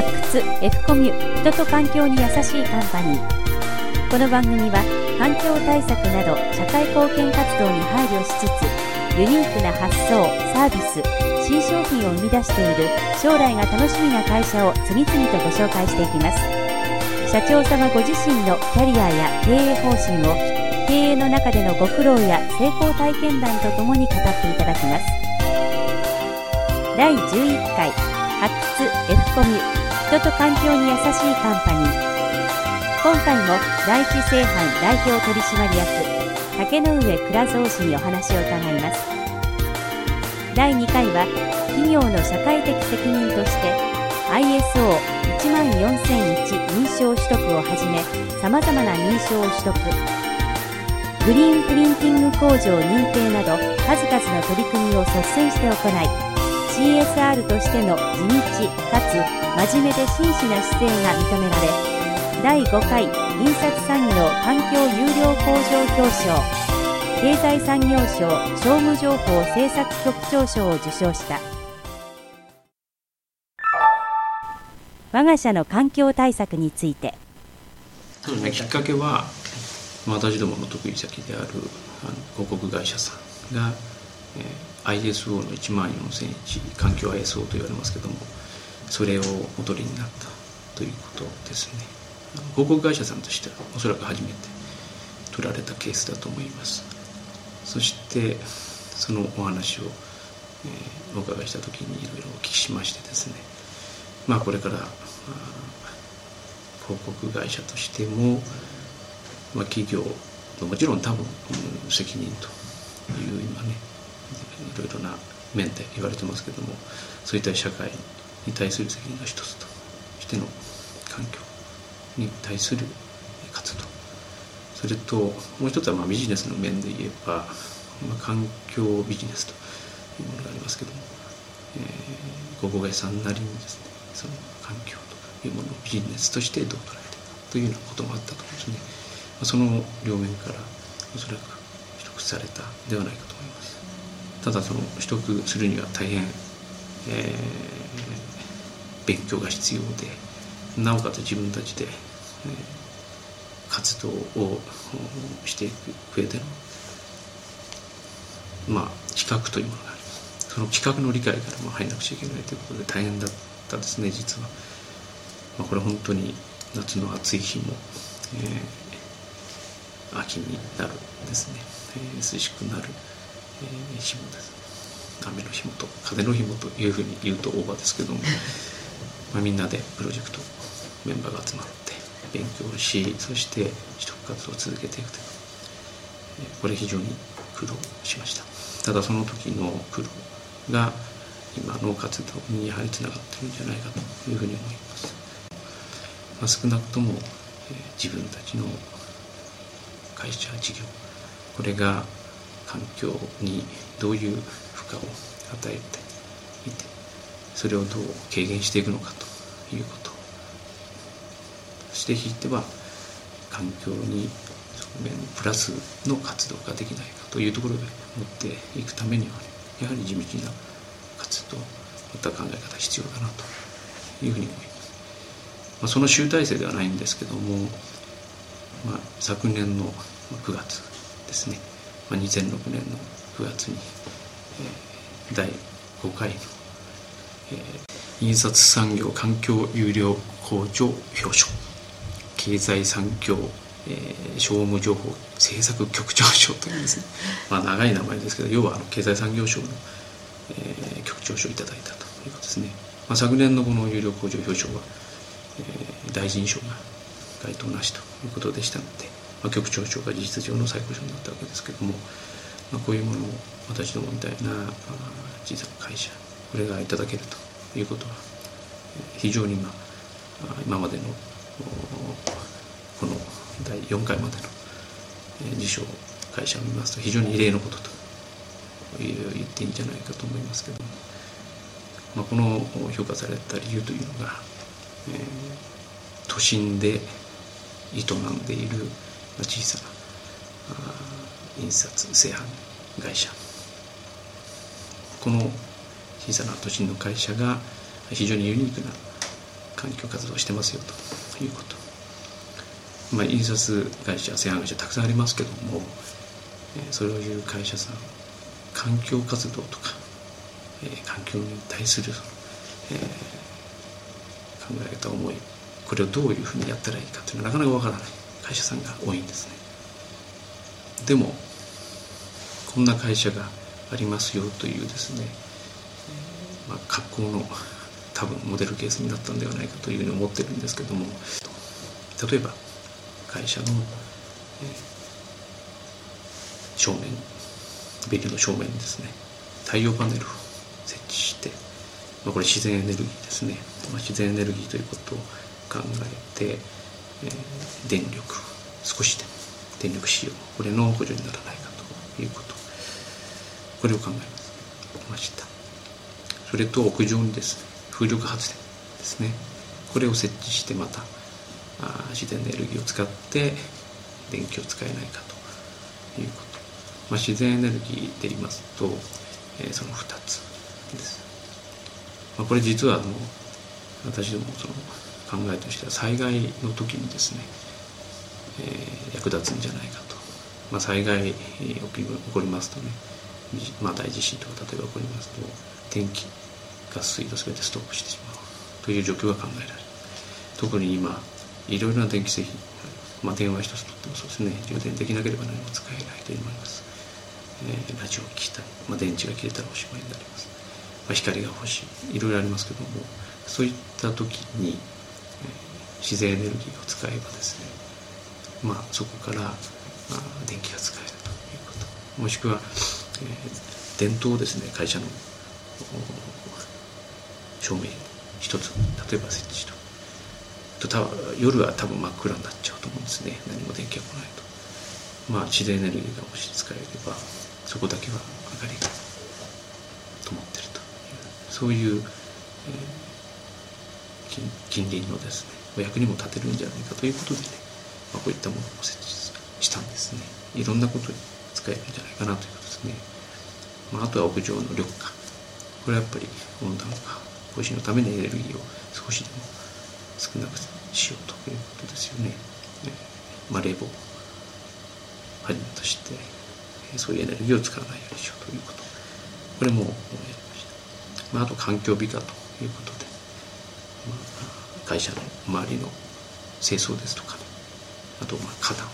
発掘 F コミュ人と環境に優しいカンパニー。この番組は環境対策など社会貢献活動に配慮しつつユニークな発想サービス新商品を生み出している将来が楽しみな会社を次々とご紹介していきます。社長様ご自身のキャリアや経営方針を経営の中でのご苦労や成功体験談とともに語っていただきます。第11回発掘 F コミュ。人と環境に優しいカンパニー。今回も第一製販代表取締役竹上倉蔵氏にお話を伺います。第2回は企業の社会的責任として ISO14001 認証取得をはじめさまざまな認証を取得。グリーンプリンティング工場認定など数々の取り組みを率先して行い CSR としての地道かつ真面目で真摯な姿勢が認められ第5回印刷産業環境優良向上表彰経済産業省商務情報政策局長賞を受賞した。我が社の環境対策について。そうね、きっかけは私どもの得意先であるあの広告会社さんが、えー、ISO の1万4001環境 ISO と言われますけどもそれをお取りになったということですね。広告会社さんとしてはおそらく初めて取られたケースだと思います。そしてそのお話を、えー、お伺いした時にいろいろお聞きしましてですね。まあこれから広告会社としても、まあ、企業もちろん多分責任という今ねいろいろな面で言われてますけどもそういった社会に対する責任の一つとしての環境に対する活動。それともう一つはまあビジネスの面で言えば、まあ、環境ビジネスというものがありますけども、えー、広告会社さんなりにですねその環境というものをビジネスとしてどう捉えていくかというようなこともあったと思うんですね、まあ、その両面からおそらく取得されたではないかと思います。ただその取得するには大変、えー、勉強が必要でなおかつ自分たちで、えー、活動をしていく上でのまあ企画というものがありその企画の理解からも入らなくちゃいけないということで大変だったですね実は、まあ、これ本当に夏の暑い日も、えー、秋になるですね、えー、涼しくなる、えー、日もです。ね雨の日もと風の日もというふうに言うとオーバーですけども、まあ、みんなでプロジェクトメンバーが集まって勉強しそして取得活動を続けていくというこれ非常に苦労しました。ただその時の苦労が今の活動にやはりつながってるんじゃないかというふうに思います、まあ、少なくとも、えー、自分たちの会社事業これが環境にどういう負荷を与えていてそれをどう軽減していくのかということそしてひいては環境にプラスの活動ができないかというところで持っていくためには、やはり地道な活動また考え方必要だなというふうに思います、まあ、その集大成ではないんですけども、まあ、昨年の9月ですね、まあ、2006年の9月に、えー、第5回の、えー、印刷産業環境有料向上表彰経済産業えー、商務情報政策局長賞というですね、まあ、長い名前ですけど要はあの経済産業省の、えー、局長賞をいただいたということですね、まあ、昨年のこの有料工場表彰は、えー、大臣賞が該当なしということでしたので、まあ、局長賞が事実上の最高賞になったわけですけども、まあ、こういうものを私どもみたいな小さな会社これがいただけるということは非常に、まあ、今までのこの第4回までの受賞会社を見ますと非常に異例のことと言っていいんじゃないかと思いますけども、まあ、この評価された理由というのが、えー、都心で営んでいる小さな印刷製版会社この小さな都心の会社が非常にユニークな環境活動をしてますよということ。まあ、印刷会社製版会社たくさんありますけども、えー、そういう会社さん環境活動とか、えー、環境に対する、えー、考え方思いこれをどういうふうにやったらいいかというのはなかなかわからない会社さんが多いんですね。でもこんな会社がありますよというですね、まあ、格好の多分モデルケースになったんではないかというふうに思ってるんですけども例えば会社の、正面ビルの正面にですね。太陽パネルを設置して、まあ、これ自然エネルギーですね、まあ、自然エネルギーということを考えて、電力少しでも電力使用これの補助にならないかということ。これを考えました。それと屋上にですね風力発電ですね。これを設置してまた自然エネルギーを使って電気を使えないかということ、まあ、自然エネルギーで言いますと、えー、その2つです、まあ、これ実はあの私どもその考えとしては災害の時にですね、えー、役立つんじゃないかと、まあ、災害起き起こりますとね、まあ、大地震とか例えば起こりますと天気ガス水道全てストップしてしまうという状況が考えられる。特に今いろいろな電気製品、まあ、電話一つとってもそうですね充電できなければ何も使えないというのもあります、えー、ラジオを聞きたい、まあ、電池が切れたらおしまいになります、まあ、光が欲しい。いろいろありますけどもそういった時に、自然エネルギーを使えばですねまあそこから、まあ、電気が使えるということ。もしくは、えー、電灯ですね会社の照明一つ。例えば設置と。と夜は多分真っ暗になっちゃうと思うんですね。何も電気が来ないと。まあ自然エネルギーがもし使えればそこだけは明かりが灯ってるというそういう、えー、近隣のですねお役にも立てるんじゃないかということでね、まあ、こういったものを設置したんですね。いろんなことに使えるんじゃないかなということですね、まあ、あとは屋上の緑化。これはやっぱり温暖化防止のためにエネルギーを少しでも少なくしようということですよね。まあ、冷房をはじめとしてそういうエネルギーを使わないようにしようということ。これもやりました、まあ、あと環境美化ということで、会社の周りの清掃ですとか、ね、あとまあ花壇を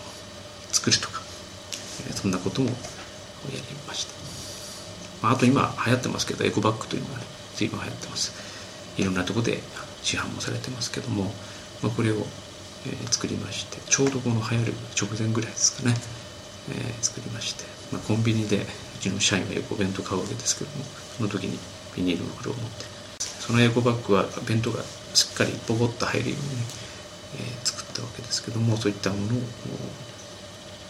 作るとかそんなこともやりました、まあ、あと今流行ってますけどエコバッグというのがね随分流行ってます。いろんなとこで市販もされてますけども、まあ、これを、えー、作りましてちょうどこの流行る直前ぐらいですかね、えー、作りまして、まあ、コンビニでうちの社員がエコ弁当買うわけですけどもその時にビニール袋を持ってそのエコバッグは弁当がしっかりボコッと入るように、え、作ったわけですけどもそういったものを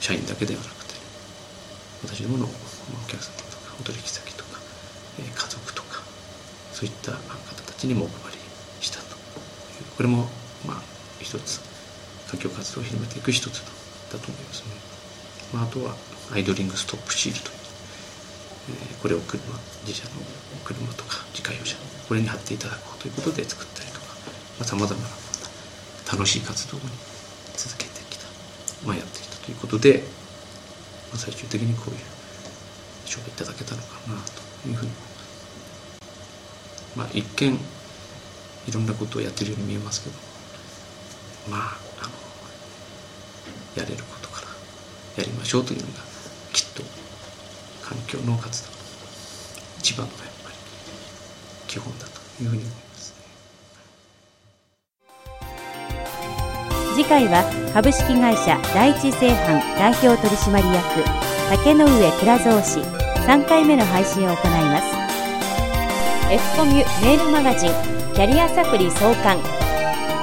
社員だけではなくて私どものお客様とかお取引先とか、えー、家族とかそういった方たちにもお配りしたと。これもまあ一つ環境活動を広めていく一つだと思いますね、まあ、あとはアイドリングストップシールド、えー、これを車自社の車とか自家用車これに貼っていただこうということで作ったりとかさまざ、まな楽しい活動に続けてきた、まあ、やってきたということで、まあ、最終的にこういう賞をいただけたのかなというふうに思います。まあ、一見いろんなことをやってるように見えますけどまああのやれることからやりましょうというのがきっと環境の活動一番のやっぱり基本だというふうに思います次回は株式会社第一製版代表取締役竹上倉蔵氏3回目の配信を行います。F コミュメールマガジンキャリアサプリ創刊。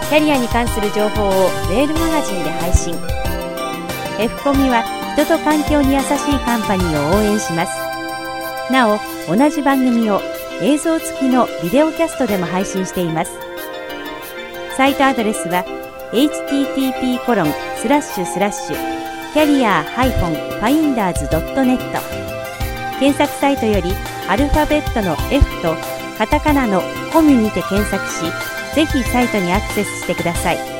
キャリアに関する情報をメールマガジンで配信。F コミは人と環境に優しいカンパニーを応援します。なお同じ番組を映像付きのビデオキャストでも配信しています。サイトアドレスは http コロンスラッシュスラッシュキャリア -finders.net 検索サイトよりアルファベットの F とカタカナのコミュにて検索し、ぜひサイトにアクセスしてください。